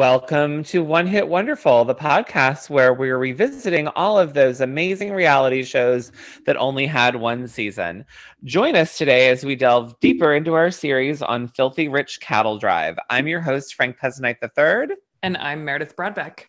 Welcome to One Hit Wonderful, the podcast where we're revisiting all of those amazing reality shows that only had one season. Join us today as we delve deeper into our series on Filthy Rich Cattle Drive. I'm your host, Frank Pezzanite III. And I'm Meredith Broadbeck.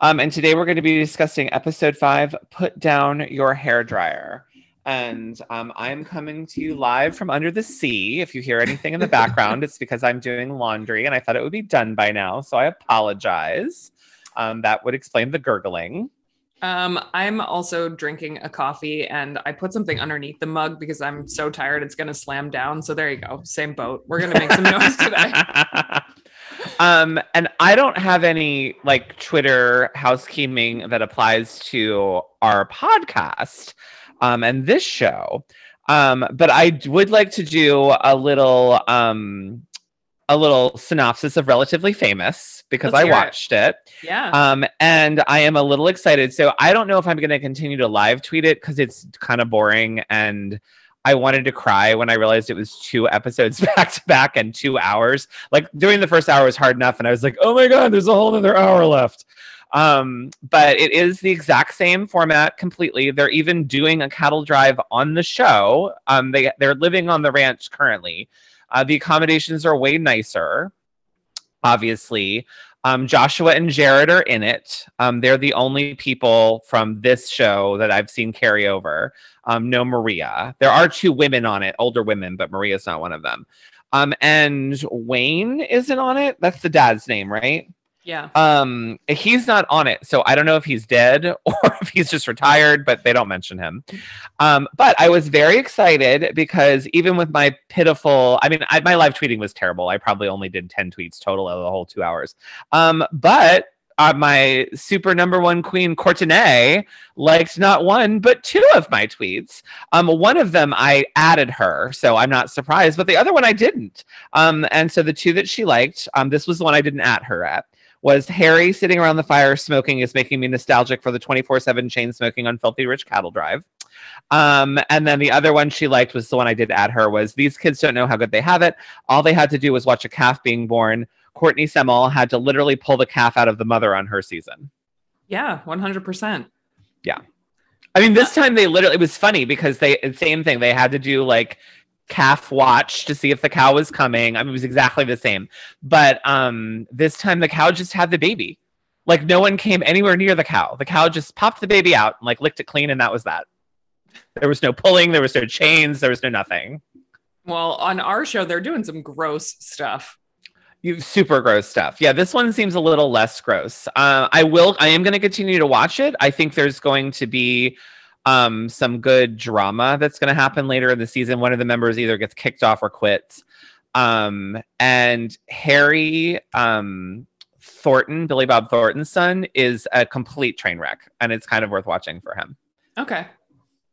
Um, and today we're going to be discussing episode five Put Down Your Hair Dryer. And um, I'm coming to you live from under the sea. If you hear anything in the background, it's because I'm doing laundry and I thought it would be done by now. So I apologize. Um, that would explain the gurgling. Um, I'm also drinking a coffee and I put something underneath the mug because I'm so tired it's going to slam down. So there you go. Same boat. We're going to make some noise today. um, and I don't have any like Twitter housekeeping that applies to our podcast um, and this show. Um, but I would like to do a little um, a little synopsis of Relatively Famous because Let's I hear it. watched it. Yeah. Um, and I am a little excited. So I don't know if I'm going to continue to live tweet it because it's kind of boring. And I wanted to cry when I realized it was two episodes back to back and two hours. Like doing the first hour was hard enough. And I was like, oh my God, there's a whole other hour left. Um, but it is the exact same format completely. They're even doing a cattle drive on the show. Um, they, they're living on the ranch currently. Uh, the accommodations are way nicer, obviously. Um, Joshua and Jared are in it. Um, they're the only people from this show that I've seen carry over. Um, no Maria. There are two women on it, older women, but Maria's not one of them. Um, and Wayne isn't on it. That's the dad's name, right? Yeah. Um, he's not on it, so I don't know if he's dead or if he's just retired, but they don't mention him. Um, but I was very excited because even with my pitiful, I mean, I, my live tweeting was terrible. I probably only did ten tweets total of the whole two hours. Um, but uh, my super number one queen Courtney liked not one but two of my tweets. Um, one of them I added her, so I'm not surprised, but the other one I didn't. Um, and so the two that she liked, um, this was the one I didn't add her at was Harry sitting around the fire smoking is making me nostalgic for the 24 7 chain smoking on Filthy Rich Cattle Drive. Um, and then the other one she liked was the one I did add her was these kids don't know how good they have it. All they had to do was watch a calf being born. Courtney Semmel had to literally pull the calf out of the mother on her season. Yeah. 100%. Yeah. I mean, this time they literally, it was funny because they, same thing, they had to do like calf watch to see if the cow was coming. I mean, it was exactly the same. But um, this time the cow just had the baby. Like no one came anywhere near the cow. The cow just popped the baby out and like licked it clean, and that was that. There was no pulling, there was no chains, there was no nothing. Well, on our show, they're doing some gross stuff. You super gross stuff. Yeah, this one seems a little less gross. Uh, I will. I am going to continue to watch it. I think there's going to be um, some good drama that's going to happen later in the season. One of the members either gets kicked off or quits. Um, and Harry um, Thornton, Billy Bob Thornton's son, is a complete train wreck, and it's kind of worth watching for him. Okay.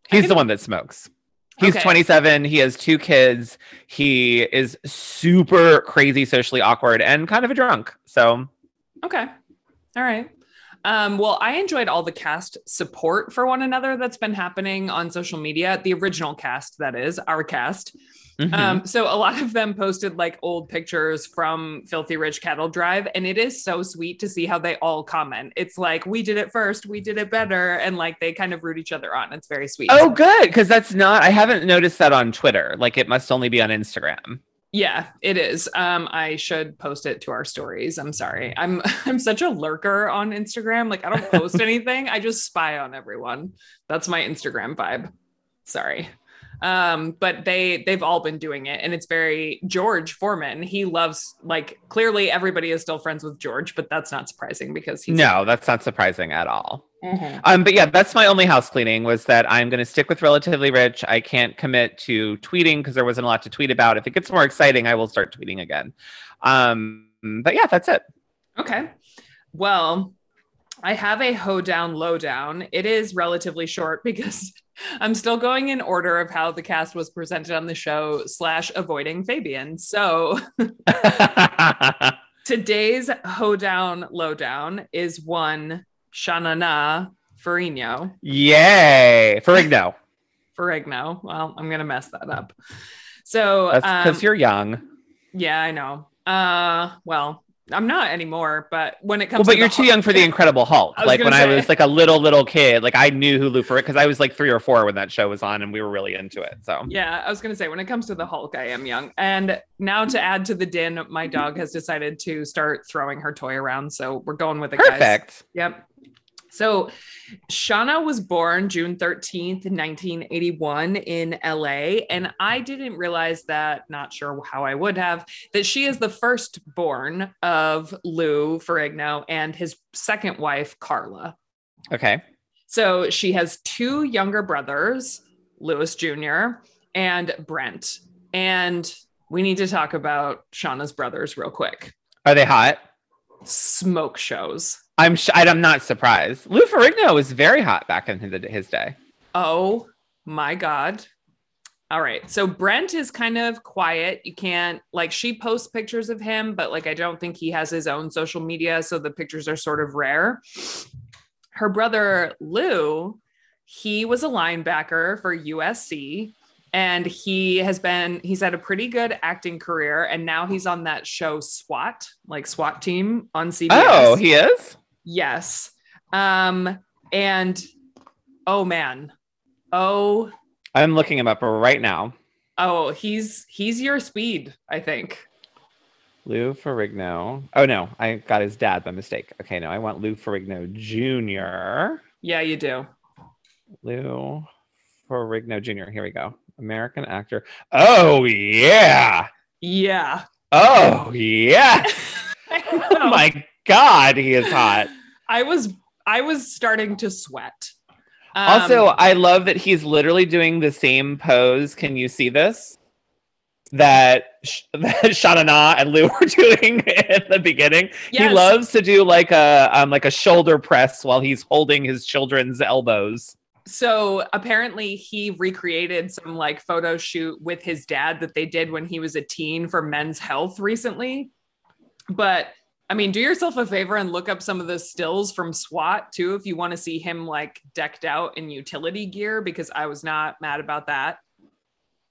He's the one that smokes. He's Okay. 27. He has two kids. He is super crazy, socially awkward, and kind of a drunk. So, Okay. All right. Um, well, I enjoyed all the cast support for one another that's been happening on social media. The original cast, that is, our cast. mhm. Um, so a lot of them posted like old pictures from Filthy Rich Cattle Drive, and it is so sweet to see how they all comment. It's like we did it first, we did it better, and like they kind of root each other on. It's very sweet. oh, good. Because that's not, I haven't noticed that on Twitter. Like, it must only be on Instagram. Yeah, it is. Um, I should post it to our stories. I'm sorry. I'm I'm such a lurker on Instagram. Like I don't post anything. I just spy on everyone. That's my Instagram vibe. Sorry. Um, but they they've all been doing it, and it's very George Foreman. He loves like clearly everybody is still friends with George, but that's not surprising because he's No, that's not surprising at all. Mhm. Um, but yeah, that's my only house cleaning was that I'm going to stick with relatively rich. I can't commit to tweeting because there wasn't a lot to tweet about. If it gets more exciting, I will start tweeting again. Um, but yeah, that's it. Okay. Well, I have a hoedown lowdown. It is relatively short because I'm still going in order of how the cast was presented on the show, slash avoiding Fabian. So today's hoedown lowdown is one Shanana Ferrigno. Yay, Ferrigno. Ferrigno. Well, I'm gonna mess that up. So That's because um, you're young. yeah, I know. Uh, well, I'm not anymore, but when it comes Well, but you're too Hulk- young for the Incredible Hulk. Like when gonna I was like a little little kid, like I knew who Lou Ferrigno because I was like three or four when that show was on, and we were really into it. So Yeah, I was gonna say when it comes to the Hulk, I am young. And now to add to the din, my dog has decided to start throwing her toy around. So we're going with it, guys. perfect. Yep. So Shauna was born June 13th, 1981 in LA. And I didn't realize that, not sure how I would have, that she is the firstborn of Lou Ferrigno and his second wife, Carla. Okay. So she has two younger brothers, Lewis Jr. and Brent. And we need to talk about Shauna's brothers real quick. Are they hot? Smoke shows. I'm sh- I'm not surprised. Lou Ferrigno was very hot back in his, his day. Oh my God. All right. So Brent is kind of quiet. You can't, like, she posts pictures of him, but like, I don't think he has his own social media. So the pictures are sort of rare. Her brother, Lou, he was a linebacker for USC and he has been, he's had a pretty good acting career. And now he's on that show SWAT, like SWAT team on CBS. Oh, he is. Yes. Um, and oh man. Oh, I'm looking him up right now. oh, he's he's your speed, I think. Lou Ferrigno. Oh no, I got his dad by mistake. Okay, no, I want Lou Ferrigno Jr. Yeah, you do. Lou Ferrigno Jr. Here we go. American actor. Oh yeah. Yeah. Oh yeah. Oh my god, he is hot. I was I was starting to sweat. Um, also, I love that he's literally doing the same pose. Can you see this? That, Sh- that Shana Na and Lou were doing in the beginning. yes. He loves to do like a um like a shoulder press while he's holding his children's elbows. So apparently he recreated some like photo shoot with his dad that they did when he was a teen for Men's Health recently. But I mean, do yourself a favor and look up some of the stills from SWAT too if you want to see him like decked out in utility gear because I was not mad about that.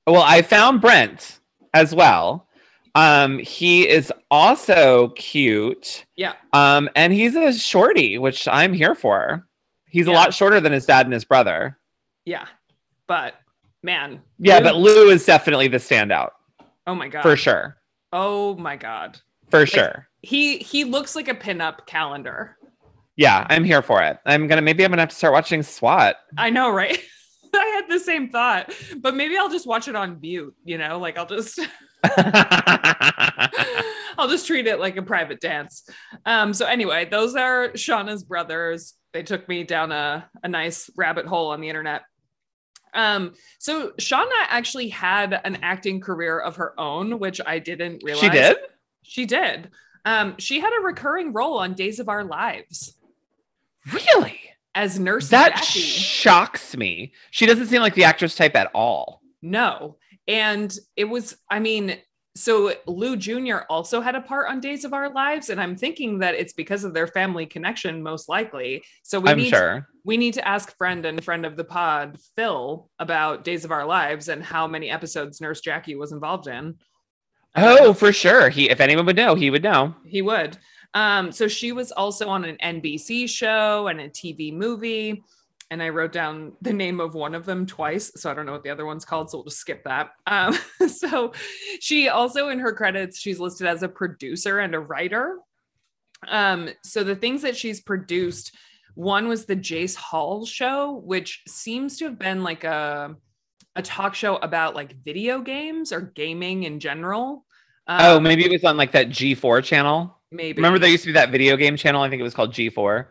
Well, I found Brent as well. Um, he is also cute. Yeah. Um, and he's a shorty, which I'm here for. He's a lot shorter than his dad and his brother. Yeah. But man. Yeah, Lou- but Lou is definitely the standout oh my god. for sure. Oh my god. For sure. He he looks like a pinup calendar. Yeah, I'm here for it. I'm gonna maybe I'm gonna have to start watching SWAT. I know, right? I had the same thought, but maybe I'll just watch it on mute, you know, like I'll just I'll just treat it like a private dance. Um, so anyway, those are Shauna's brothers. They took me down a, a nice rabbit hole on the internet. Um, so Shauna actually had an acting career of her own, which I didn't realize. she did? She did. Um, she had a recurring role on Days of Our Lives Really? as Nurse That Jackie. shocks me. She doesn't seem like the actress type at all. No. And it was, I mean, so Lou Jr. also had a part on Days of Our Lives, and I'm thinking that it's because of their family connection, most likely. So we I'm need sure. we need to ask friend and friend of the pod, Phil, about Days of Our Lives and how many episodes Nurse Jackie was involved in. Oh, for sure. He if anyone would know, he would know. He would. Um, so she was also on an NBC show and a TV movie. And I wrote down the name of one of them twice. So I don't know what the other one's called. So we'll just skip that. Um, so she also, in her credits, she's listed as a producer and a writer. Um, so the things that she's produced, one was the Jace Hall show, which seems to have been like a, a talk show about like video games or gaming in general. oh, Um, maybe it was on like that G4 channel. maybe. Remember there used to be that video game channel? I think it was called G4.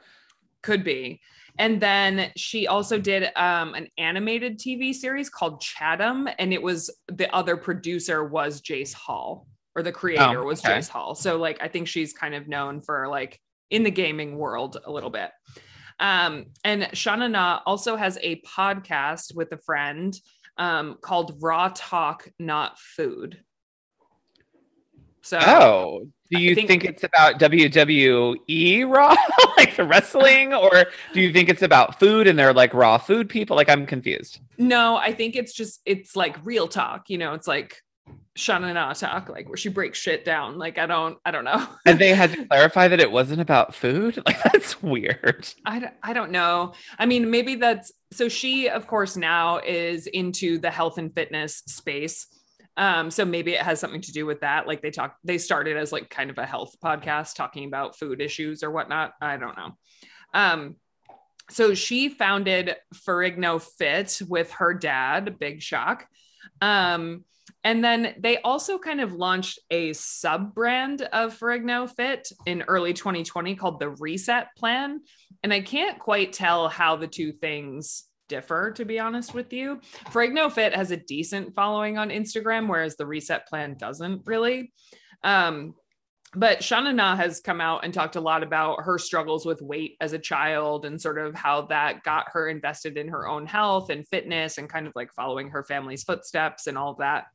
could be and then she also did um, an animated tv series called Chadam and it was the other producer was jace hall or the creator Oh, was okay. jace hall so like i think she's kind of known for like in the gaming world a little bit um, and Shanana also has a podcast with a friend um, called raw talk not food so Oh, do you think- think, it's about WWE Raw, like the wrestling, or do you think it's about food and they're like raw food people? Like I'm confused. No, I think it's just it's like real talk. You know, it's like Shauna Na talk, like where she breaks shit down. Like I don't, I don't know. and they had to clarify that it wasn't about food. Like that's weird. I, I don't know. I mean, maybe that's so. She, of course, now is into the health and fitness space. Um, so maybe it has something to do with that. Like they talk, they started as like kind of a health podcast talking about food issues or whatnot. I don't know. Um, so she founded Ferrigno Fit with her dad, Big Shock. Um, and then they also kind of launched a sub brand of Ferrigno Fit in early 2020 called the Reset Plan. And I can't quite tell how the two things differ, to be honest with you. Ferrigno Fit has a decent following on Instagram, whereas the Reset Plan doesn't really. Um, but Shauna Na has come out and talked a lot about her struggles with weight as a child and sort of how that got her invested in her own health and fitness and kind of like following her family's footsteps and all of that.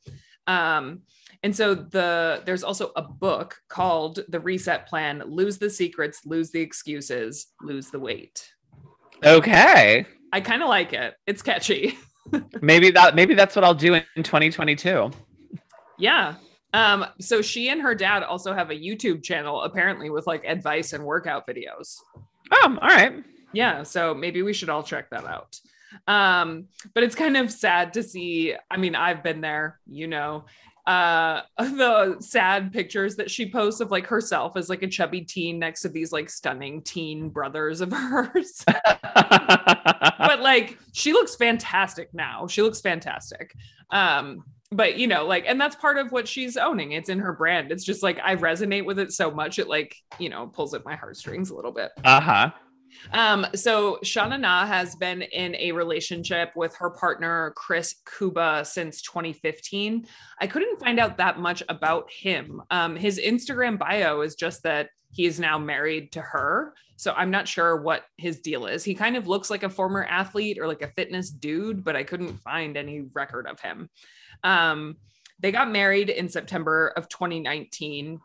Um, and so the there's also a book called The Reset Plan: Lose the Secrets, Lose the Excuses, Lose the Weight. Okay. I kind of like it. It's catchy. Maybe that maybe that's what I'll do in 2022. Yeah. Um, so she and her dad also have a YouTube channel, apparently with like advice and workout videos. Oh, all right. Yeah, so maybe we should all check that out. Um, but it's kind of sad to see. I mean, I've been there, you know, uh the sad pictures that she posts of like herself as like a chubby teen next to these like stunning teen brothers of hers. but like she looks fantastic now. She looks fantastic. Um but you know like and that's part of what she's owning it's in her brand it's just like i resonate with it so much it like you know pulls at my heartstrings a little bit uh-huh. um, so Shauna Na has been in a relationship with her partner Chris Kuba since 2015. I couldn't find out that much about him. Um, his Instagram bio is just that he is now married to her. So I'm not sure what his deal is. He kind of looks like a former athlete or like a fitness dude, but I couldn't find any record of him. Um, they got married in September of 2019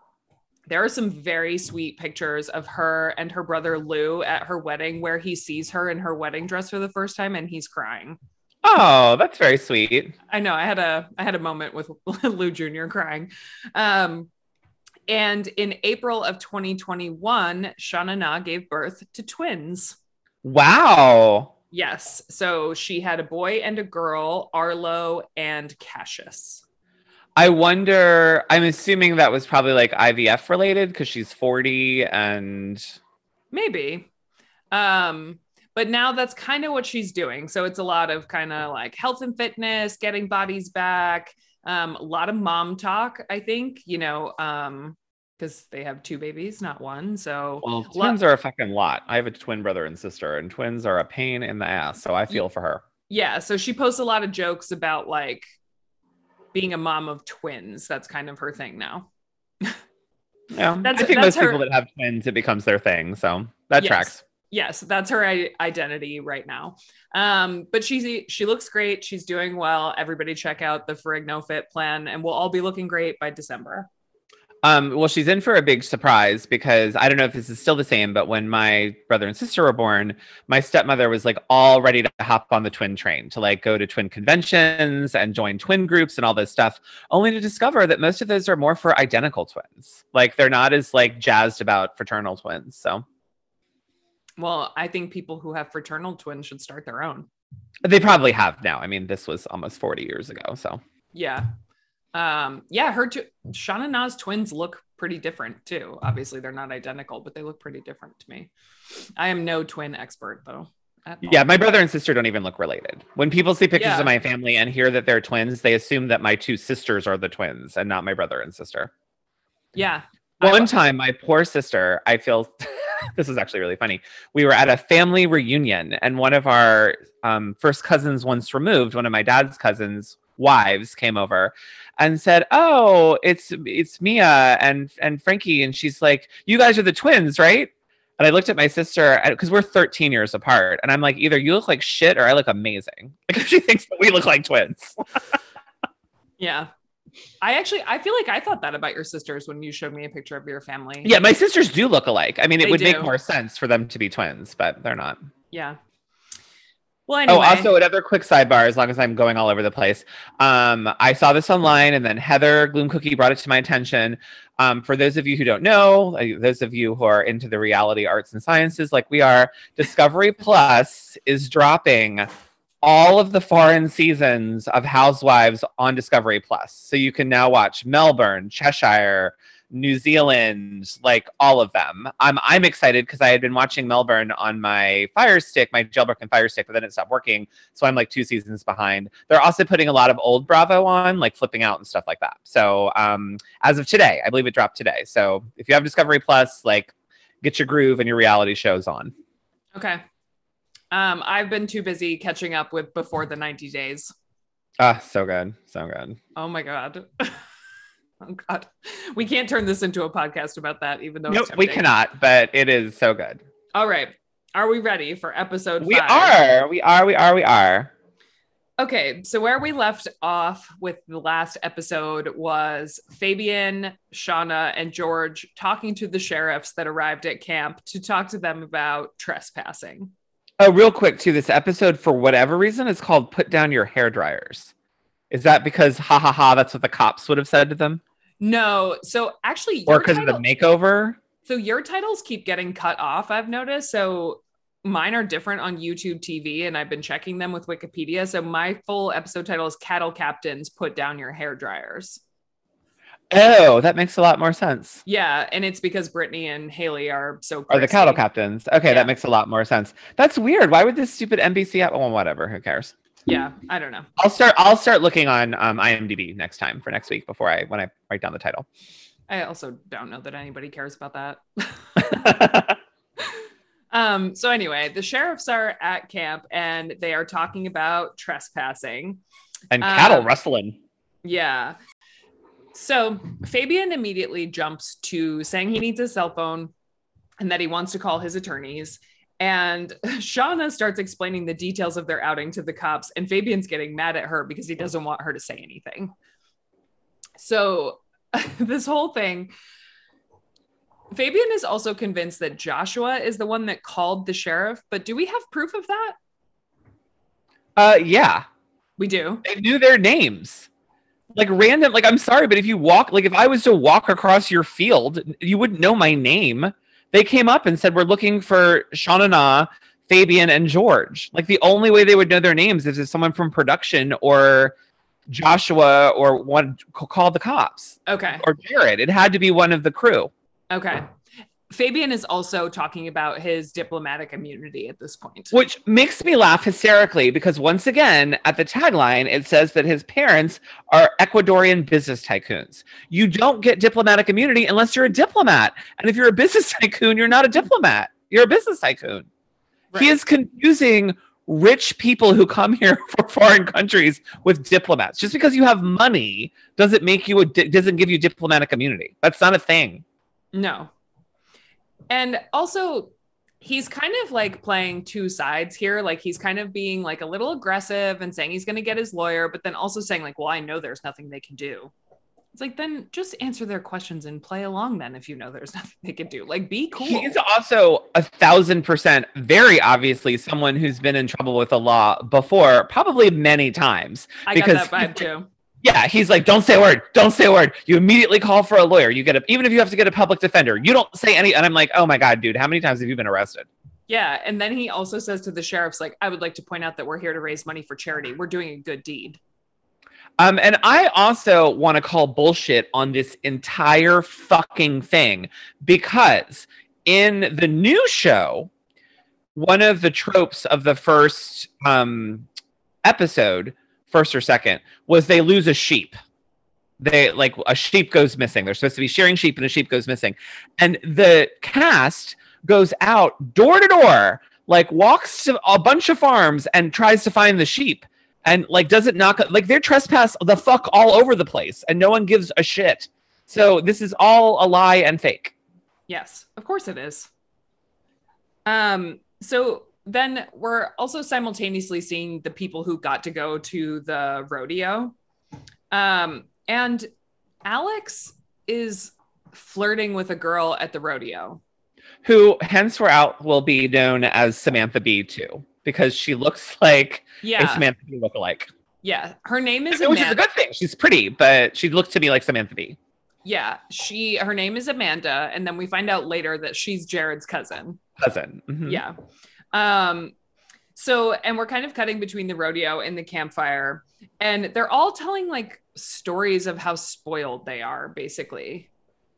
there are some very sweet pictures of her and her brother Lou at her wedding where he sees her in her wedding dress for the first time and he's crying. Oh, that's very sweet. I know I had a I had a moment with Lou Jr. crying. Um and in April of 2021, Shauna Na gave birth to twins. Wow. Yes. So she had a boy and a girl, Arlo and Cassius. I wonder, I'm assuming that was probably like IVF related because she's 40 and Maybe. Um, but now that's kind of what she's doing. So it's a lot of kind of like health and fitness, getting bodies back, um, a lot of mom talk, I think, you know, um, because they have two babies, not one. So well, Lo- twins are a fucking lot. I have a twin brother and sister, and twins are a pain in the ass. So I feel for her. yeah, so she posts a lot of jokes about like being a mom of twins. That's kind of her thing now. Yeah. That's- I think that's most people that have twins, it becomes their thing. So that Yes. tracks. Yes that's her I- identity right now um but she's she looks great she's doing well everybody check out the Ferrigno fit plan and we'll all be looking great by december Um, well, she's in for a big surprise because I don't know if this is still the same, but when my brother and sister were born, my stepmother was like all ready to hop on the twin train to like go to twin conventions and join twin groups and all this stuff, only to discover that most of those are more for identical twins. Like they're not as like jazzed about fraternal twins. So well i think people who have fraternal twins should start their own they probably have now. I mean, this was almost 40 years ago. So yeah um yeah her two shauna na's twins look pretty different too obviously they're not identical but they look pretty different to me i am no twin expert though yeah, my brother and sister don't even look related. When people see pictures Yeah. of my family and hear that they're twins, they assume that my two sisters are the twins and not my brother and sister. yeah One time, my poor sister, I feel this is actually really funny. We were at a family reunion, and one of our um, first cousins, once removed, one of my dad's cousins' wives, came over and said, "Oh, it's it's Mia and and Frankie," and she's like, "You guys are the twins, right?" And I looked at my sister because we're 13 years apart, and I'm like, "Either you look like shit or I look amazing." Like she thinks that we look like twins. yeah i actually i feel like i thought that about your sisters when you showed me a picture of your family Yeah, my sisters do look alike. I mean, it They would make more sense for them to be twins, but they're not. Yeah. Well, anyway. Oh, also another quick sidebar. As long as I'm going all over the place, um, I saw this online, and then Heather Gloom Cookie brought it to my attention. Um, for those of you who don't know, uh, those of you who are into the reality arts and sciences, like we are, Discovery Plus is dropping all of the foreign seasons of Housewives on Discovery Plus, so you can now watch Melbourne, Cheshire, New Zealand, like all of them. I'm I'm excited because I had been watching Melbourne on my Fire Stick, my jailbroken Fire Stick, but then it stopped working, so I'm like two seasons behind. They're also putting a lot of old Bravo on, like flipping out and stuff like that. So um, as of today, I believe it dropped today. So if you have Discovery Plus, like get your groove and your reality shows on. Okay. Um, I've been too busy catching up with before the 90 days. Ah, so good, so good. Oh my god. oh god. We can't turn this into a podcast about that, even though Nope, we cannot, but it is so good. All right. Are we ready for episode We five? are, we are, we are, we are. Okay, so where we left off with the last episode was Fabian, Shauna, and George talking to the sheriffs that arrived at camp to talk to them about trespassing. Oh, real quick too. This episode, for whatever reason, is called "Put Down Your Hair Dryers." Is that because ha ha ha? That's what the cops would have said to them, No, so actually, or because of the makeover? so your titles keep getting cut off. I've noticed. So mine are different on YouTube TV, and I've been checking them with Wikipedia. So my full episode title is "Cattle Captains Put Down Your Hair Dryers." Oh, that makes a lot more sense. Yeah, and it's because Brittany and Haley are so. are the cattle captains. Okay, Yeah. that makes a lot more sense. That's weird. Why would this stupid NBC? App- well, whatever. Who cares? Yeah, I don't know. I'll start. I'll start looking on um, IMDb next time for next week before I when I write down the title. I also don't know that anybody cares about that. um, so anyway, the sheriffs are at camp and they are talking about trespassing. and cattle rustling. Yeah. So Fabian immediately jumps to saying he needs a cell phone and that he wants to call his attorneys. And Shauna starts explaining the details of their outing to the cops, and Fabian's getting mad at her because he doesn't want her to say anything. So, this whole thing, Fabian is also convinced that Joshua is the one that called the sheriff, but do we have proof of that? Uh, yeah. We do. they knew their names like random like i'm sorry but if you walk like if i was to walk across your field you wouldn't know my name. They came up and said we're looking for shauna na fabian and george. Like the only way they would know their names is if someone from production or joshua or one called the cops. Okay. or jared. It had to be one of the crew. Okay. Fabian is also talking about his diplomatic immunity at this point. which makes me laugh hysterically because once again at the tagline it says that his parents are ecuadorian business tycoons. You don't get diplomatic immunity unless you're a diplomat. And if you're a business tycoon you're not a diplomat. You're a business tycoon. Right. he is confusing rich people who come here from foreign countries with diplomats. Just because you have money doesn't make you a di- doesn't give you diplomatic immunity. That's not a thing. No. And also, he's kind of like playing two sides here. Like he's kind of being like a little aggressive and saying he's going to get his lawyer, but then also saying, like, well, I know there's nothing they can do. It's like, then just answer their questions and play along then if you know there's nothing they can do. Like, be cool. He's also a thousand percent, very obviously, someone who's been in trouble with the law before, probably many times. I because- got that vibe too. Yeah, he's like, don't say a word, don't say a word. You immediately call for a lawyer. You get a, even if you have to get a public defender, you don't say any. And I'm like, oh my God, dude, how many times have you been arrested? Yeah. And then he also says to the sheriffs, like, I would like to point out that we're here to raise money for charity. We're doing a good deed. Um, and I also want to call bullshit on this entire fucking thing because in the new show, one of the tropes of the first um, episode, first or second, was they lose a sheep. They like a sheep goes missing. They're supposed to be shearing sheep, and a sheep goes missing. And the cast goes out door to door, like walks to a bunch of farms and tries to find the sheep and like doesn't knock like they're trespass the fuck all over the place and no one gives a shit so this is all a lie and fake Yes, of course it is. Um, so then we're also simultaneously seeing the people who got to go to the rodeo. Um, and Alex is flirting with a girl at the rodeo. who henceforth will be known as Samantha Bee too because she looks like a Yeah. Samantha Bee lookalike. Yeah. Her name is Amanda. Which is a good thing. She's pretty, but she looks to me like Samantha Bee. Yeah. She her name is Amanda. And then we find out later that she's Jared's cousin. Cousin. Mhm. Yeah. Um, so and we're kind of cutting between the rodeo and the campfire, and they're all telling like stories of how spoiled they are, basically.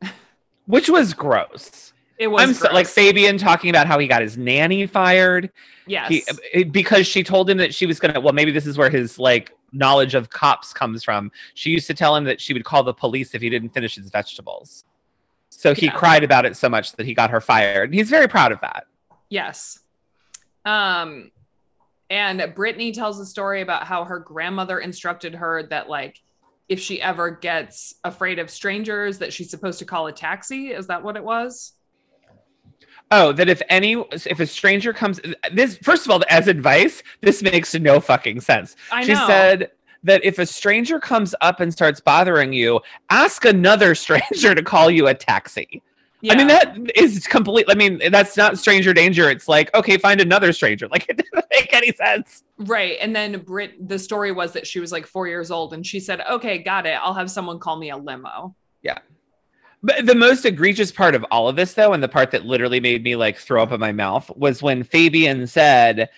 Which was gross. It was I'm so, like. Fabian talking about how he got his nanny fired. yes. He, uh, because she told him that she was gonna. Well, maybe this is where his like knowledge of cops comes from. She used to tell him that she would call the police if he didn't finish his vegetables. So he Yeah. cried about it so much that he got her fired. And he's very proud of that. Yes. Um, and Brittany tells a story about how her grandmother instructed her that like if she ever gets afraid of strangers, that she's supposed to call a taxi. Is that what it was? Oh, that if any, if a stranger comes, this first of all, as advice, this makes no fucking sense. I she know. said that if a stranger comes up and starts bothering you, ask another stranger to call you a taxi. I mean, that is complete. I mean, that's not stranger danger. It's like, okay, find another stranger. Like, it doesn't make any sense. Right. And then Brit the story was that she was like four years old and she said, Okay, got it. I'll have someone call me a limo. Yeah. But the most egregious part of all of this, though, and the part that literally made me like throw up in my mouth was when Fabian said,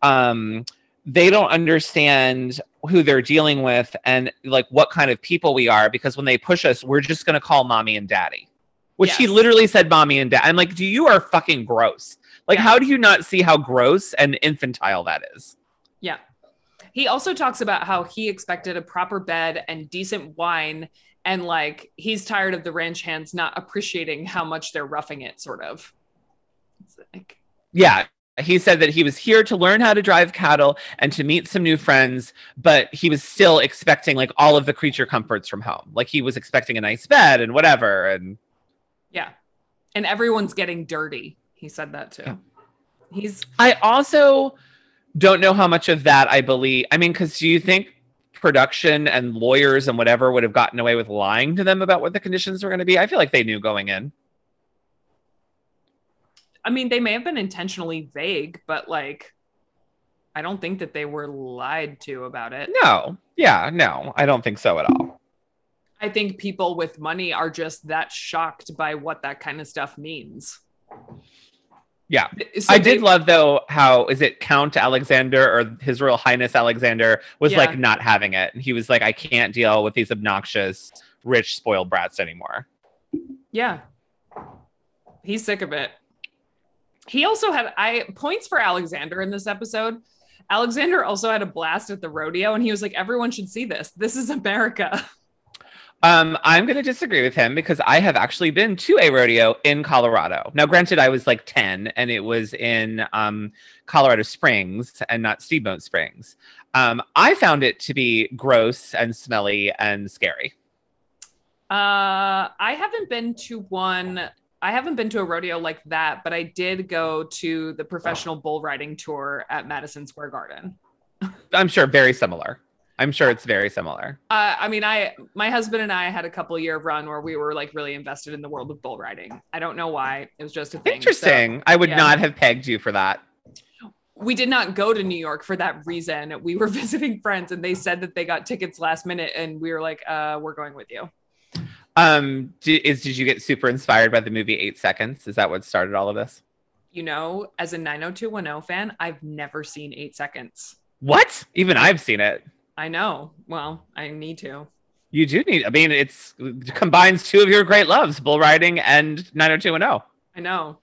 um, they don't understand who they're dealing with and like what kind of people we are because when they push us, we're just going to call mommy and daddy, which he literally said mommy and dad. I'm like, do you are fucking gross. Like, Yeah. how do you not see how gross and infantile that is? Yeah. He also talks about how he expected a proper bed and decent wine. And like he's tired of the ranch hands not appreciating how much they're roughing it, sort of. Like, Yeah. He said that he was here to learn how to drive cattle and to meet some new friends, but he was still expecting like all of the creature comforts from home. Like he was expecting a nice bed and whatever. And yeah. And everyone's getting dirty. He said that too. Yeah. He's I also don't know how much of that I believe. I mean, because do you think production and lawyers and whatever would have gotten away with lying to them about what the conditions were going to be? I feel like they knew going in. I mean, they may have been intentionally vague, but like I don't think that they were lied to about it. No. Yeah. No, I don't think so at all. I think people with money are just that shocked by what that kind of stuff means. Yeah. So I they- did love though how is it Count Alexander or His Royal Highness Alexander was Yeah. like not having it. And he was like, I can't deal with these obnoxious, rich, spoiled brats anymore. Yeah. He's sick of it. He also had I points for Alexander in this episode. Alexander also had a blast at the rodeo and he was like everyone should see this. This is America. Um, I'm going to disagree with him because I have actually been to a rodeo in Colorado. Now, granted, I was like 10 and it was in um, Colorado Springs and not Steamboat Springs. Um, I found it to be gross and smelly and scary. Uh I haven't been to one I haven't been to a rodeo like that, but I did go to the professional bull riding tour at Madison Square Garden. I'm sure very similar. I'm sure it's very similar. Uh, I mean, I my husband and I had a couple year run where we were like really invested in the world of bull riding. I don't know why. It was just a thing. So Interesting. I would yeah. not have pegged you for that. we did not go to New York for that reason. We were visiting friends and they said that they got tickets last minute and we were like, uh, we're going with you. Um, did, is did you get super inspired by the movie Eight Seconds? Is that what started all of this? You know, as a 90210 fan, I've never seen eight seconds. What? Even I've seen it. I know. Well, I need to. You do need. I mean, it's it combines two of your great loves: bull riding and 90210. I know.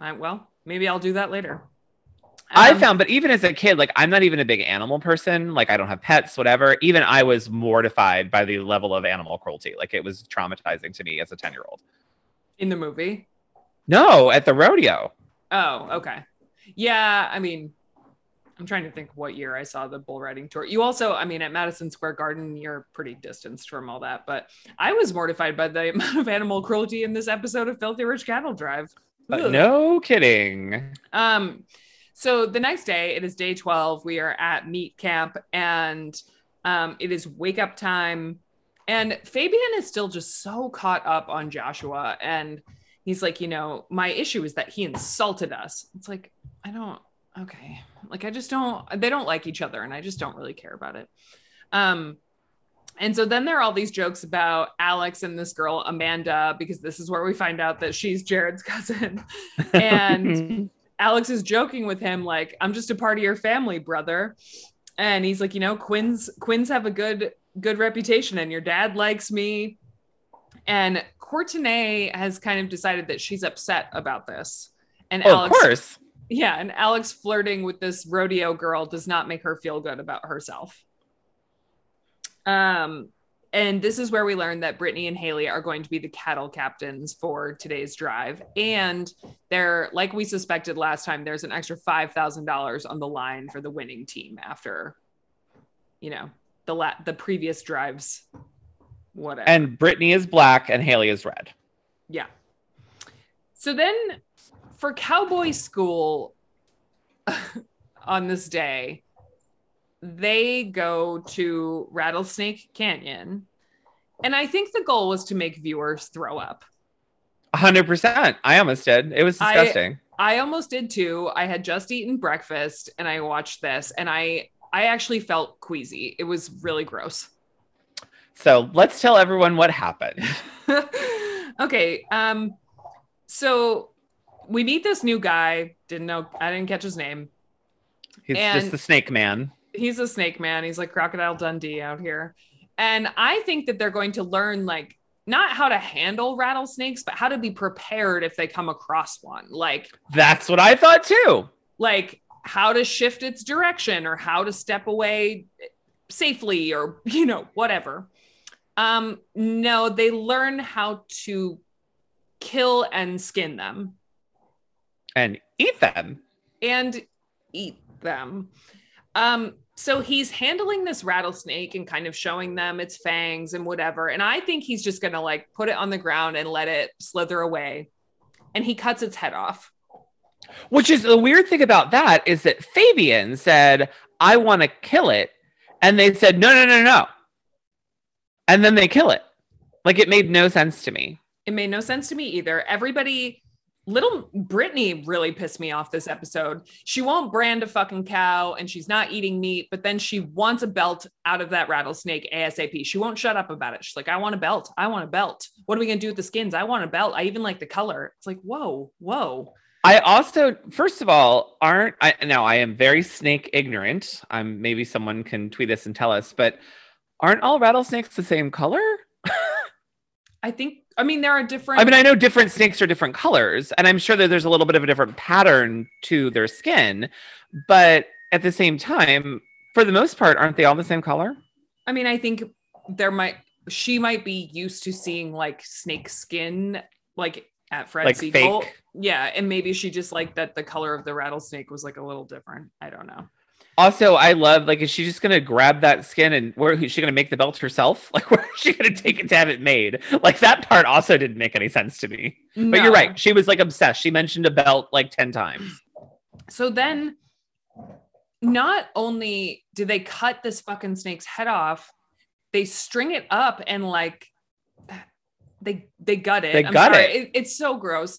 I, well, maybe I'll do that later. I Um, found, but even as a kid, like I'm not even a big animal person. Like I don't have pets, whatever. Even I was mortified by the level of animal cruelty. Like it was traumatizing to me as a 10 year old. in the movie. No, at the rodeo. Oh, okay. Yeah, I mean, I'm trying to think what year I saw the bull riding tour. You also, I mean, at Madison Square Garden, you're pretty distanced from all that, but I was mortified by the amount of animal cruelty in this episode of Filthy Rich Cattle Drive. Uh, no kidding. Um, so the next day, it is day 12. We are at meat camp and um, it is wake up time. And Fabian is still just so caught up on Joshua. And he's like, you know, my issue is that he insulted us. It's like, I don't, okay. like I just don't they don't like each other and I just don't really care about it. Um and so then there are all these jokes about Alex and this girl Amanda because this is where we find out that she's Jared's cousin. And Alex is joking with him like I'm just a part of your family, brother. And he's like, you know, Quins Quins have a good good reputation and your dad likes me. And Courtney has kind of decided that she's upset about this. And Oh, Alex of course. Yeah, and Alex flirting with this rodeo girl does not make her feel good about herself. Um, and this is where we learn that Brittany and Haley are going to be the cattle captains for today's drive. And they're like we suspected last time, there's an extra five thousand dollars on the line for the winning team after, you know, the la- the previous drives, whatever. And Brittany is black and Haley is red. Yeah. So then for cowboy school on this day, they go to Rattlesnake Canyon. And I think the goal was to make viewers throw up. hundred percent. I almost did. It was I- disgusting. I almost did too. I had just eaten breakfast and I watched this and I I actually felt queasy. It was really gross. so let's tell everyone what happened. okay. Um, so we meet this new guy. Didn't know I didn't catch his name. He's And- just the snake man. He's a snake man. He's like Crocodile Dundee out here. And I think that they're going to learn like not how to handle rattlesnakes, but how to be prepared if they come across one. Like That's what I thought too. like how to shift its direction or how to step away safely or you know whatever um no they learn how to kill and skin them And eat them. and eat them um so he's handling this rattlesnake and kind of showing them its fangs and whatever and i think he's just gonna like put it on the ground and let it slither away and he cuts its head off Which is the weird thing about that is that Fabian said, I want to kill it. And they said, no, no, no, no. And then they kill it. Like it made no sense to me. It made no sense to me either. Everybody, little Brittany really pissed me off this episode. She won't brand a fucking cow and she's not eating meat, but then she wants a belt out of that rattlesnake ASAP. She won't shut up about it. She's like, I want a belt. I want a belt. What are we going to do with the skins? I want a belt. I even like the color. It's like, whoa, whoa. I also, first of all, aren't I now I am very snake ignorant. I'm maybe someone can tweet us and tell us, but aren't all rattlesnakes the same color? I think, I mean, there are different. I mean, I know different snakes are different colors, and I'm sure that there's a little bit of a different pattern to their skin, but at the same time, for the most part, aren't they all the same color? I mean, I think there might, she might be used to seeing like snake skin, like at Fred Like Segal. fake? Yeah. And maybe she just liked that the color of the rattlesnake was like a little different. I don't know. Also, I love like, is she just gonna grab that skin and where is she gonna make the belt herself? Like, where is she gonna take it to have it made? Like that part also didn't make any sense to me. But you're right. She was like obsessed. She mentioned a belt like 10 times. So then, not only do they cut this fucking snake's head off, they string it up and like they they gut it. They gut sorry. it. It's so gross.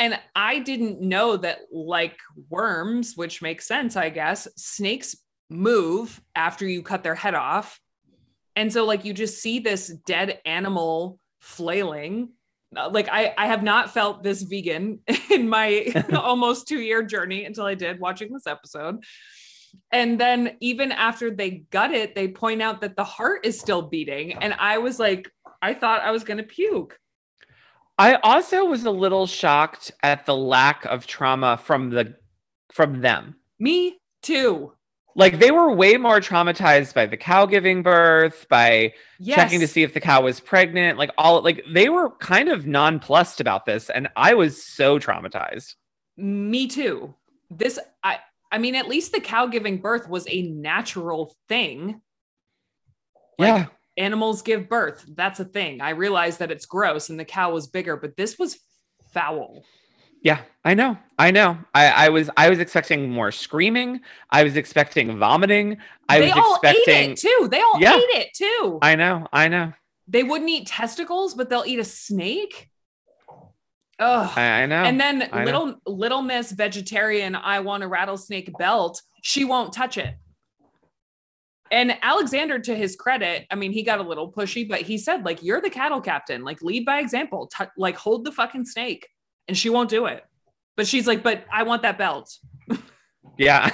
And I didn't know that, like worms, which makes sense, I guess, snakes move after you cut their head off. And so, like, you just see this dead animal flailing. Uh, Like, I, I have not felt this vegan in my almost two year journey until I did watching this episode. And then, even after they gut it, they point out that the heart is still beating. And I was like, I thought I was going to puke. I also was a little shocked at the lack of trauma from the from them. Me too. Like they were way more traumatized by the cow giving birth, by Yes. checking to see if the cow was pregnant, like all like they were kind of nonplussed about this and I was so traumatized. Me too. This I I mean at least the cow giving birth was a natural thing. Like, yeah. Animals give birth. That's a thing. I realize that it's gross and the cow was bigger, but this was foul. Yeah, I know. I know. I, I was I was expecting more screaming. I was expecting vomiting. I they was all expecting ate it too. They all Yeah. ate it too. I know. I know. they wouldn't eat testicles, but they'll eat a snake. Oh, I, I know. and then I know. little little Miss Vegetarian, I want a rattlesnake belt. She won't touch it. And Alexander, to his credit, I mean, he got a little pushy, but he said, like, you're the cattle captain. Like, lead by example. T- like, hold the fucking snake. And she won't do it. But she's like, but I want that belt. yeah.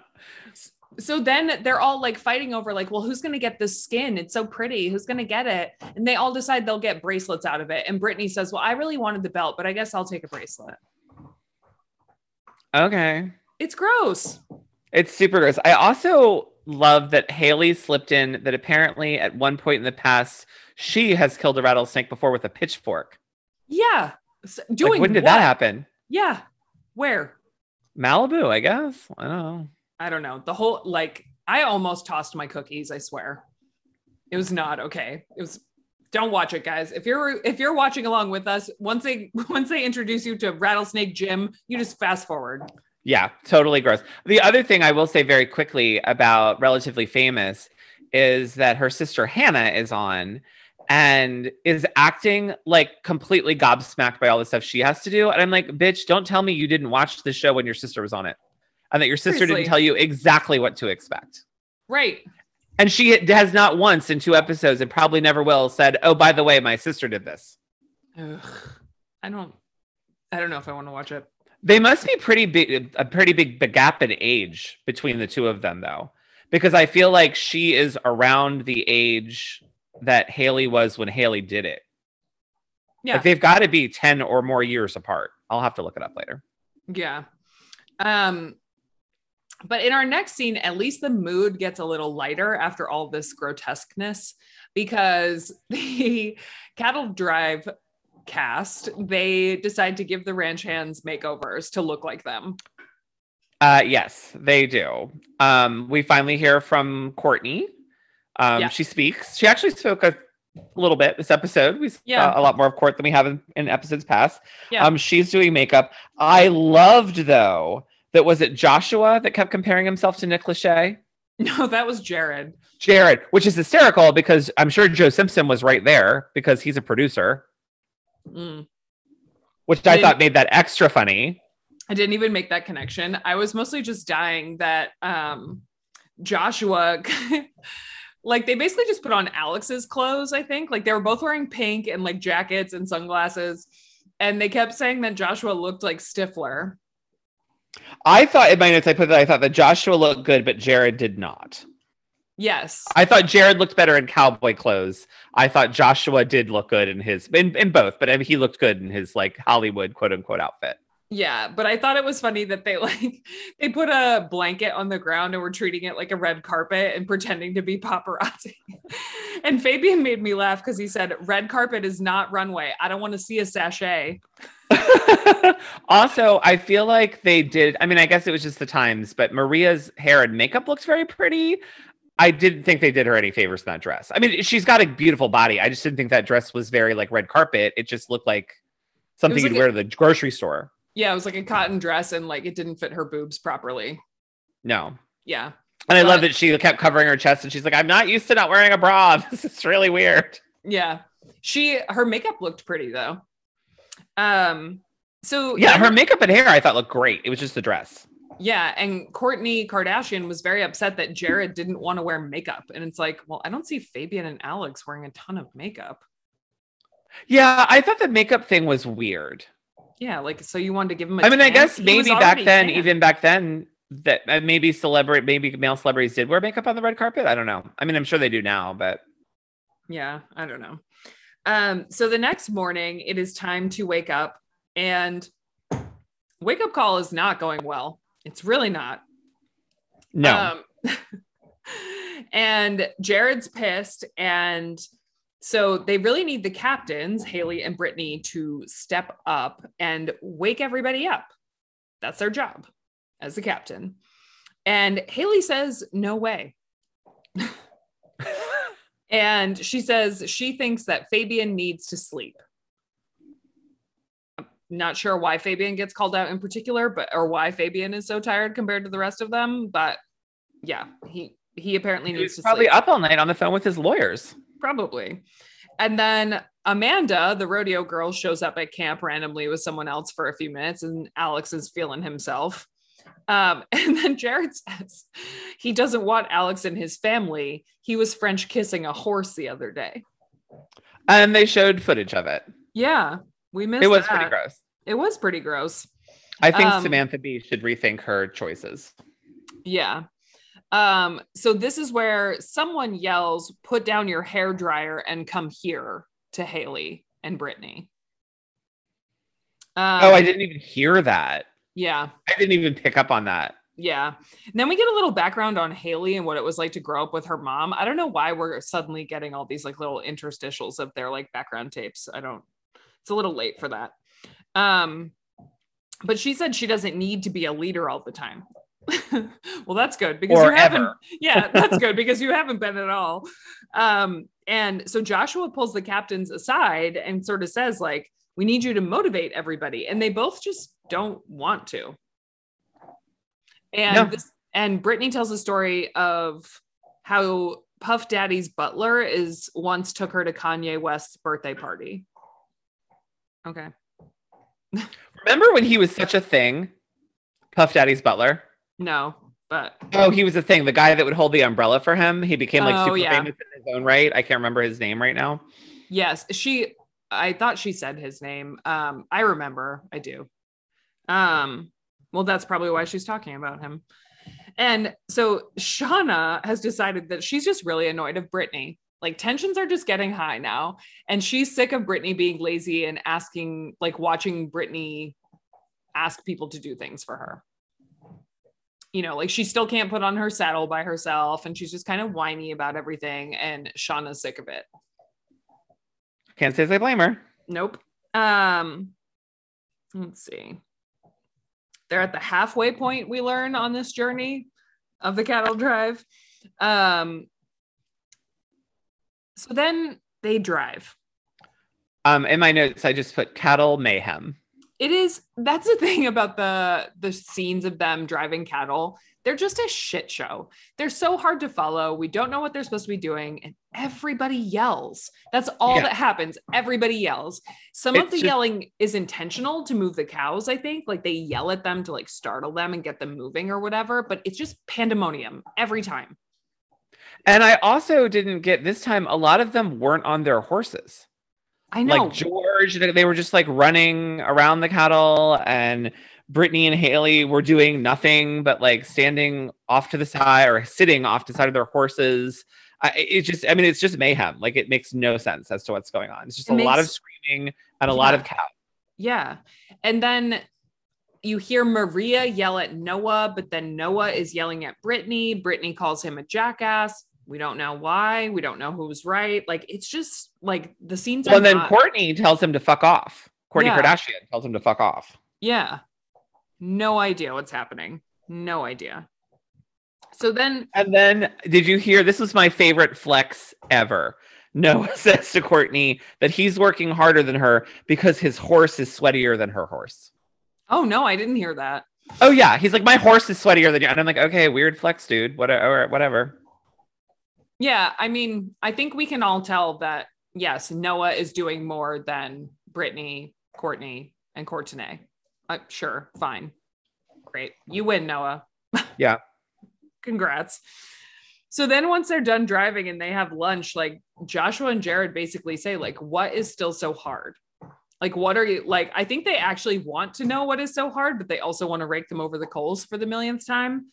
So then they're all like fighting over, like, well, who's going to get this skin? It's so pretty. Who's going to get it? And they all decide they'll get bracelets out of it. And Brittany says, well, I really wanted the belt, but I guess I'll take a bracelet. okay. It's gross. It's super gross. I also love that Haley slipped in that apparently at one point in the past she has killed a rattlesnake before with a pitchfork. Yeah. S- Like, Doing when did what? that happen? Yeah. Where? Malibu, I guess. I don't know. I don't know. The whole like I almost tossed my cookies, I swear. It was not okay. It was don't watch it, guys. If you're if you're watching along with us, once they once they introduce you to Rattlesnake Jim, you just fast forward. Yeah, totally gross. The other thing I will say very quickly about Relatively Famous is that her sister Hannah is on and is acting like completely gobsmacked by all the stuff she has to do. And I'm like, bitch, don't tell me you didn't watch the show when your sister was on it and that your sister Seriously. didn't tell you exactly what to expect. Right. And she has not once in two episodes and probably never will said, oh, by the way, my sister did this. Ugh. I don't I don't know if I want to watch it. They must be pretty big, a pretty big gap in age between the two of them, though, because I feel like she is around the age that Haley was when Haley did it. Yeah. Like they've got to be 10 or more years apart. I'll have to look it up later. Yeah. Um but in our next scene, at least the mood gets a little lighter after all this grotesqueness because the cattle drive cast, they decide to give the ranch hands makeovers to look like them. Uh, yes, they do. Um, we finally hear from Courtney. Um, Yeah. She speaks. She actually spoke a little bit this episode. We saw Yeah. a lot more of Court than we have in, in episodes past. Yeah. Um, she's doing makeup. I loved though that was it Joshua that kept comparing himself to Nick Lachey. No, that was Jared. Jared, which is hysterical because I'm sure Joe Simpson was right there because he's a producer, Mm. which I Did- thought made that extra funny. I didn't even make that connection. I was mostly just dying that um Joshua like they basically just put on Alex's clothes, I think. Like they were both wearing pink and like jackets and sunglasses. And they kept saying that Joshua looked like Stifler. I thought in my notes I put that I thought that Joshua looked good, but Jared did not. Yes. I thought Jared looked better in cowboy clothes. I thought Joshua did look good in his in, in both, but I mean, he looked good in his like Hollywood quote unquote outfit. Yeah, but I thought it was funny that they like they put a blanket on the ground and were treating it like a red carpet and pretending to be paparazzi. and Fabian made me laugh because he said, "Red carpet is not runway. I don't want to see a sachet." also, I feel like they did. I mean, I guess it was just the times, but Maria's hair and makeup looks very pretty. I didn't think they did her any favors in that dress. I mean, she's got a beautiful body. I just didn't think that dress was very like red carpet. It just looked like something like you'd a- wear to the grocery store. Yeah, it was like a cotton dress and like it didn't fit her boobs properly. No. Yeah. And I love that she kept covering her chest and she's like, I'm not used to not wearing a bra. This is really weird. Yeah. She her makeup looked pretty though. Um so Yeah, her makeup and hair I thought looked great. It was just the dress. Yeah, and Courtney Kardashian was very upset that Jared didn't want to wear makeup. And it's like, well, I don't see Fabian and Alex wearing a ton of makeup. Yeah, I thought the makeup thing was weird. Yeah, like so you wanted to give him a I mean, I guess maybe back then, tan. even back then, that uh, maybe celebrity, maybe male celebrities did wear makeup on the red carpet. I don't know. I mean, I'm sure they do now, but Yeah, I don't know. Um, so the next morning, it is time to wake up, and wake up call is not going well. It's really not. no. Um, and Jared's pissed, and so they really need the captains, Haley and Brittany, to step up and wake everybody up. That's their job as the captain. And Haley says, "No way." And she says she thinks that Fabian needs to sleep. Not sure why Fabian gets called out in particular, but or why Fabian is so tired compared to the rest of them. But yeah, he he apparently he needs to probably sleep. up all night on the phone with his lawyers. Probably. and then Amanda, the rodeo girl, shows up at camp randomly with someone else for a few minutes, and Alex is feeling himself. Um, and then Jared says he doesn't want Alex and his family. He was French kissing a horse the other day. And they showed footage of it. Yeah, we missed. It was that. pretty gross. It was pretty gross. I think Um, Samantha Bee should rethink her choices. Yeah. Um, so this is where someone yells, "Put down your hair dryer and come here" to Haley and Brittany. Um, oh, I didn't even hear that. Yeah. I didn't even pick up on that. Yeah. And then we get a little background on Haley and what it was like to grow up with her mom. I don't know why we're suddenly getting all these like little interstitials of their like background tapes. I don't it's a little late for that. Um but she said she doesn't need to be a leader all the time. well, that's good because Or you haven't yeah, that's good because you haven't been at all. Um and so Joshua pulls the captains aside and sort of says like we need you to motivate everybody and they both just don't want to. And No. this and Brittany tells a story of how Puff Daddy's butler is once took her to Kanye West's birthday party. Okay. Remember when he was such a thing? Puff Daddy's butler. No, but Oh, he was a thing. The guy that would hold the umbrella for him. He became like Oh, super yeah. famous in his own right. I can't remember his name right now. yes, she I thought she said his name. Um, I remember, I do. Um, well, that's probably why she's talking about him. And so Shauna has decided that she's just really annoyed of Brittany. Like tensions are just getting high now. And she's sick of Brittany being lazy and asking, like watching Brittany ask people to do things for her. You know, like she still can't put on her saddle by herself and she's just kind of whiny about everything. And Shauna's sick of it. Can't say I blame her. Nope. Um, let's see. They're at the halfway point we learn on this journey of the cattle drive. Um, so then they drive. Um, in my notes, I just put cattle mayhem. It is that's the thing about the the scenes of them driving cattle. They're just a shit show. They're so hard to follow. We don't know what they're supposed to be doing, and everybody yells. That's all Yeah. that happens. Everybody yells. Some of the just- yelling is intentional to move the cows, I think. Like they yell at them to like startle them and get them moving or whatever, but it's just pandemonium every time. And I also didn't get this time, a lot of them weren't on their horses. I know. Like George, they were just like running around the cattle, and Brittany and Haley were doing nothing but like standing off to the side or sitting off to the side of their horses. I, it just, I mean, it's just mayhem. Like it makes no sense as to what's going on. It's just It a lot of screaming and a lot of cow. Yeah. And then you hear Maria yell at Noah, but then Noah is yelling at Brittany. Brittany calls him a jackass. We don't know why. We don't know who's right. Like it's just like the scenes Well, are and then not- Courtney tells him to fuck off. Courtney Yeah. Kardashian tells him to fuck off. yeah. No idea what's happening. No idea. So then And then, did you hear? This was my favorite flex ever. Noah says to Courtney that he's working harder than her because his horse is sweatier than her horse. oh no, I didn't hear that. Oh yeah, he's like my horse is sweatier than you, and I'm like, okay, weird flex, dude. Whatever, whatever. Yeah, I mean, I think we can all tell that yes, Noah is doing more than Brittany, Courtney, and Courtenay. Uh, sure, fine, great, you win, Noah. Yeah. Congrats. So then, once they're done driving and they have lunch, like Joshua and Jared basically say, like, what is still so hard? Like, what are you like? I think they actually want to know what is so hard, but they also want to rake them over the coals for the millionth time.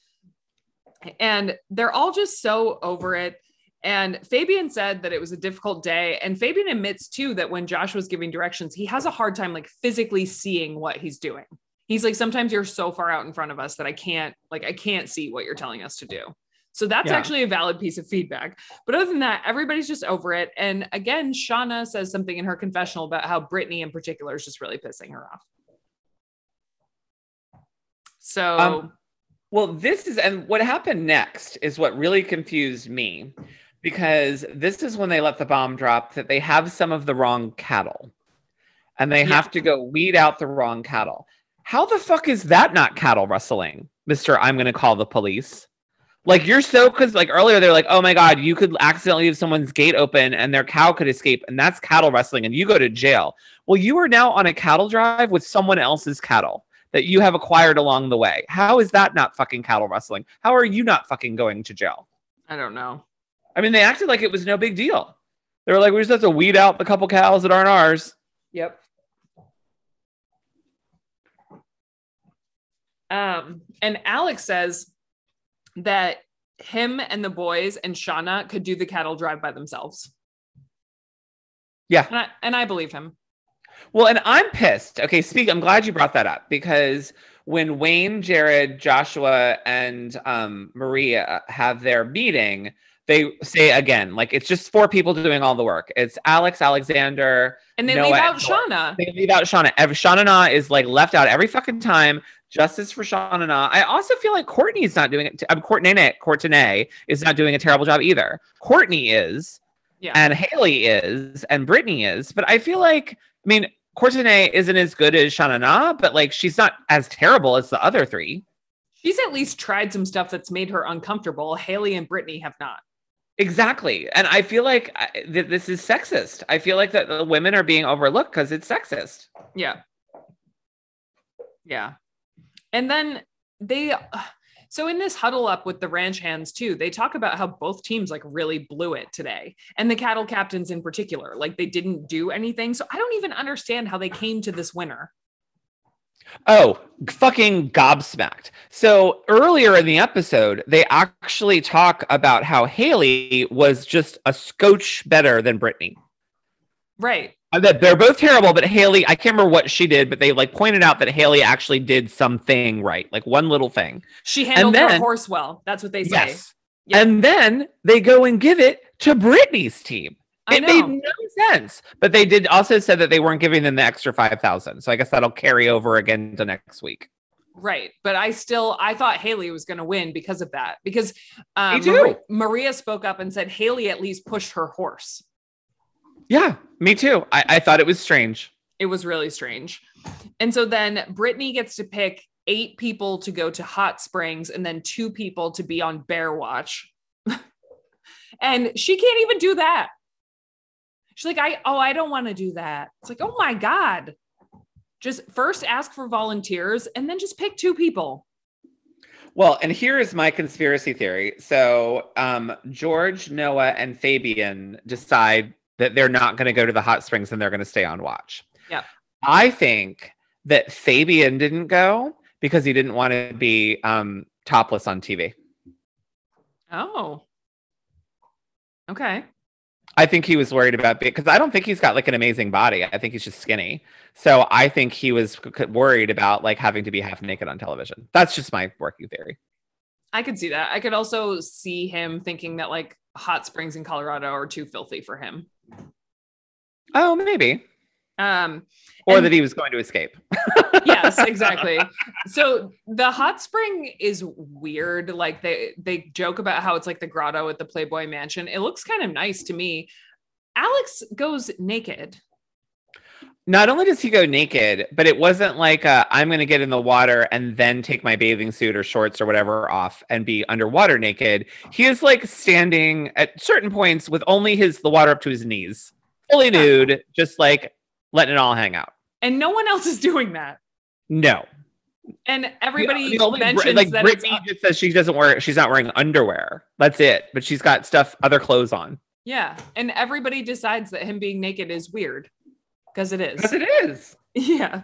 And they're all just so over it. And Fabian said that it was a difficult day. And Fabian admits too that when Josh was giving directions, he has a hard time like physically seeing what he's doing. He's like, sometimes you're so far out in front of us that I can't, like, I can't see what you're telling us to do. So that's Yeah. actually a valid piece of feedback. But other than that, everybody's just over it. And again, Shauna says something in her confessional about how Brittany in particular is just really pissing her off. So Um, Well, this is, and what happened next is what really confused me because this is when they let the bomb drop that they have some of the wrong cattle and they Yeah. have to go weed out the wrong cattle. How the fuck is that not cattle rustling, Mr. I'm going to call the police? Like you're so because like earlier they're like, oh my god, you could accidentally leave someone's gate open and their cow could escape, and that's cattle rustling, and you go to jail. Well, you are now on a cattle drive with someone else's cattle that you have acquired along the way. How is that not fucking cattle rustling? How are you not fucking going to jail? I don't know. I mean, they acted like it was no big deal. They were like, we just have to weed out the couple cows that aren't ours. Yep. Um, and Alex says that him and the boys and Shauna could do the cattle drive by themselves. Yeah. And I, and I believe him. Well, and I'm pissed. Okay, speak. I'm glad you brought that up because when Wayne, Jared, Joshua, and um, Maria have their meeting, they say again, like it's just four people doing all the work. It's Alex, Alexander, And they Noah, leave out. Shauna. They leave out Shauna. Every, Shauna Na is like left out every fucking time. Justice for Shauna Na. I also feel like Courtney's not doing it. I'm um, Courtney, Courtney is not doing a terrible job either. Courtney is, Yeah. and Haley is, and Brittany is. But I feel like, I mean, Courtney isn't as good as Shauna Na, but like she's not as terrible as the other three. She's at least tried some stuff that's made her uncomfortable. Haley and Brittany have not. Exactly. And I feel like I- th- this is sexist. I feel like that the women are being overlooked because it's sexist. Yeah. Yeah. And then they so in this huddle up with the ranch hands too, they talk about how both teams like really blew it today. And the cattle captains in particular, like they didn't do anything. So I don't even understand how they came to this winner. Oh, fucking gobsmacked. So earlier in the episode, they actually talk about how Haley was just a scotch better than Brittany. Right. That they're both terrible, but Haley, I can't remember what she did, but they like pointed out that Haley actually did something right, like one little thing. She handled then- her horse well. That's what they say. Yes. Yep. And then they go and give it to Brittany's team. I It know. made no sense. But they did also said that they weren't giving them the extra 5,000. So I guess that'll carry over again to next week. Right. But I still I thought Haley was going to win because of that. Because um, Me. Maria, Maria spoke up and said Haley at least pushed her horse. Yeah, me too. I, I thought it was strange. It was really strange. And so then Brittany gets to pick eight people to go to hot springs and then two people to be on bear watch. and she can't even do that. She's like, I oh, I don't want to do that. It's like, oh my God. Just first ask for volunteers and then just pick two people. Well, and here is my conspiracy theory. So um, George, Noah, and Fabian decide that they're not going to go to the hot springs and they're going to stay on watch. Yeah. I think that Fabian didn't go because he didn't want to be um, topless on TV. Oh. Okay. I think he was worried about because I don't think he's got like an amazing body. I think he's just skinny. So I think he was worried about like having to be half naked on television. That's just my working theory. I could see that. I could also see him thinking that like hot springs in Colorado are too filthy for him. Oh, maybe. Um, Or And- that he was going to escape. yes, exactly. So the hot spring is weird. Like they they joke about how it's like the grotto at the Playboy Mansion. It looks kind of nice to me. Alex goes naked. Not only does he go naked, but it wasn't like uh, I'm going to get in the water and then take my bathing suit or shorts or whatever off and be underwater naked. He is like standing at certain points with only his the water up to his knees, fully nude, just like letting it all hang out. And no one else is doing that. No, And everybody The only- mentions like that Brittany just says she doesn't wear she's not wearing underwear. That's it. But she's got stuff other clothes on. yeah. And everybody decides that him being naked is weird. Because it is. Because it is. Yeah.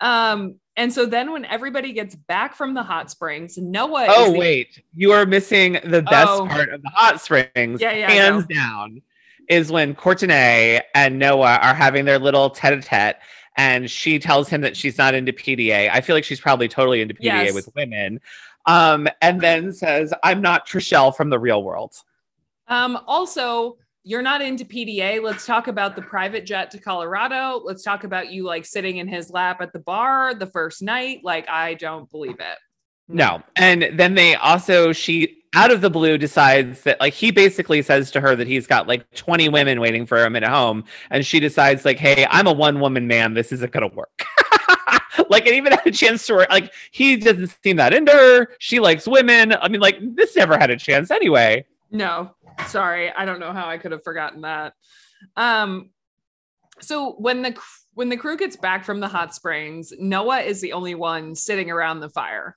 Um, and so then when everybody gets back from the hot springs, Noah Oh is the- wait, you are missing the best Oh. part of the hot springs. Yeah, yeah, hands down, is when Courtenay and Noah are having their little tete-a-tete, and she tells him that she's not into PDA. I feel like she's probably totally into PDA Yes. with women. Um, and then says, "I'm not Trishelle from the real world." Um, also, you're not into PDA. Let's talk about the private jet to Colorado. Let's talk about you like sitting in his lap at the bar the first night. Like, I don't believe it. No. And then they also, she out of the blue decides that, like, he basically says to her that he's got like 20 women waiting for him at home. And she decides, like, hey, I'm a one woman man. This isn't going to work. like, it even had a chance to, work. like, he doesn't seem that into her. She likes women. I mean, like, this never had a chance anyway. No, sorry. I don't know how I could have forgotten that. Um, so when the when the crew gets back from the hot springs, Noah is the only one sitting around the fire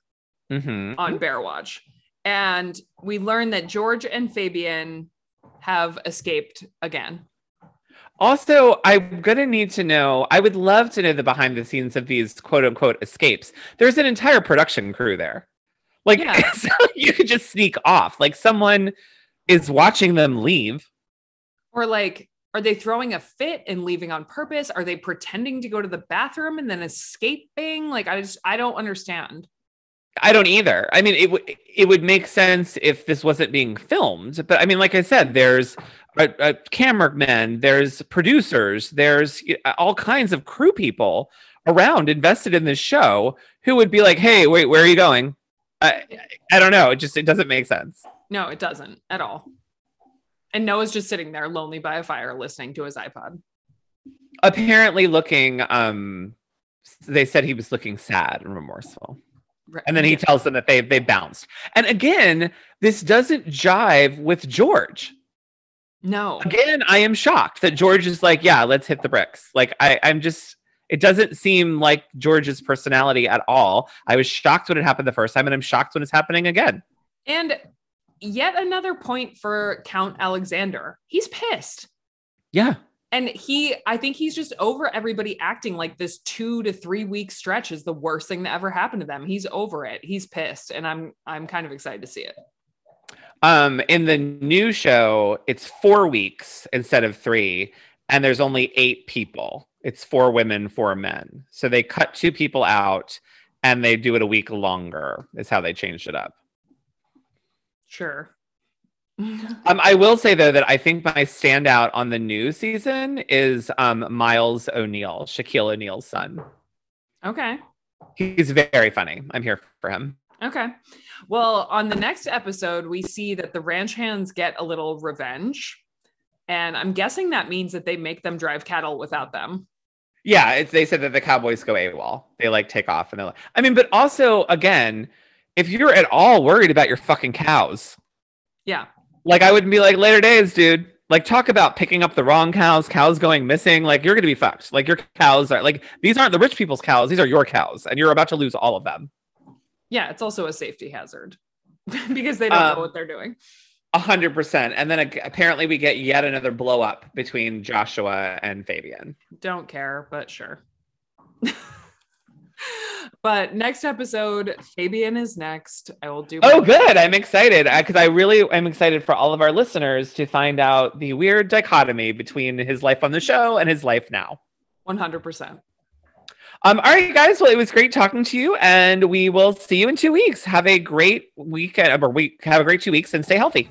Mm-hmm. on Bear Watch. And we learn that George and Fabian have escaped again. Also, I'm gonna need to know. I would love to know the behind the scenes of these quote unquote escapes. There's an entire production crew there. Like Yeah. so you could just sneak off. Like someone is watching them leave. Or like, are they throwing a fit and leaving on purpose? Are they pretending to go to the bathroom and then escaping? Like, I just, I don't understand. I don't either. I mean, it would it would make sense if this wasn't being filmed, but I mean, like I said, there's a, a cameramen, there's producers, there's all kinds of crew people around invested in this show who would be like, "Hey, wait, where are you going?" I I don't know. It just it doesn't make sense. No, it doesn't at all. And Noah's just sitting there lonely by a fire listening to his iPod. Apparently, looking. Um, they said he was looking sad and remorseful. Right. And then he Yeah. tells them that they they bounced. And again, this doesn't jive with George. no, Again, I am shocked that George is like, yeah, let's hit the bricks. Like I, I'm just it doesn't seem like George's personality at all. I was shocked when it happened the first time, and I'm shocked when it's happening again. And yet another point for Count Alexander. He's pissed. Yeah. And he, I think he's just over everybody acting like this two to three week stretch is the worst thing that ever happened to them. He's over it. He's pissed. And I'm I'm kind of excited to see it. Um, in the new show, it's four weeks instead of three, and there's only eight people. It's four women, four men. So they cut two people out and they do it a week longer, is how they changed it up. Sure. Um, I will say though that I think my standout on the new season is um, Myles O'Neal, Shaquille O'Neal's son. okay. He's very funny. I'm here for him. Okay. Well, on the next episode, we see that the ranch hands get a little revenge. And I'm guessing that means that they make them drive cattle without them. Yeah, it's, they said that the Cowboys go AWOL. They like take off and they're like, I mean, but also again, if you're at all worried about your fucking cows, Yeah. Like I wouldn't be like later days, dude. Like talk about picking up the wrong cows, cows going missing. Like you're gonna be fucked. Like your cows are like these aren't the rich people's cows. These are your cows, and you're about to lose all of them. Yeah. It's also a safety hazard because they don't Um, know what they're doing. A hundred percent. And then apparently we get yet another blow up between Joshua and Fabian. Don't care, but sure. but next episode, Fabian is next. I will do. Oh, good. I'm excited because I really am excited for all of our listeners to find out the weird dichotomy between his life on the show and his life now. 100%. Um, all right, guys. Well, it was great talking to you, and we will see you in two weeks. Have a great weekend, or week. Have a great two weeks, and stay healthy.